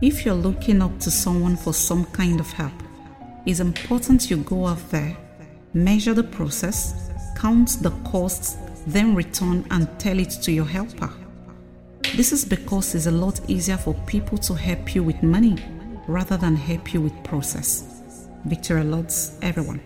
If you're looking up to someone for some kind of help, it's important you go out there, measure the process, count the costs, then return and tell it to your helper. This is because it's a lot easier for people to help you with money rather than help you with process. Victoria Lords, everyone.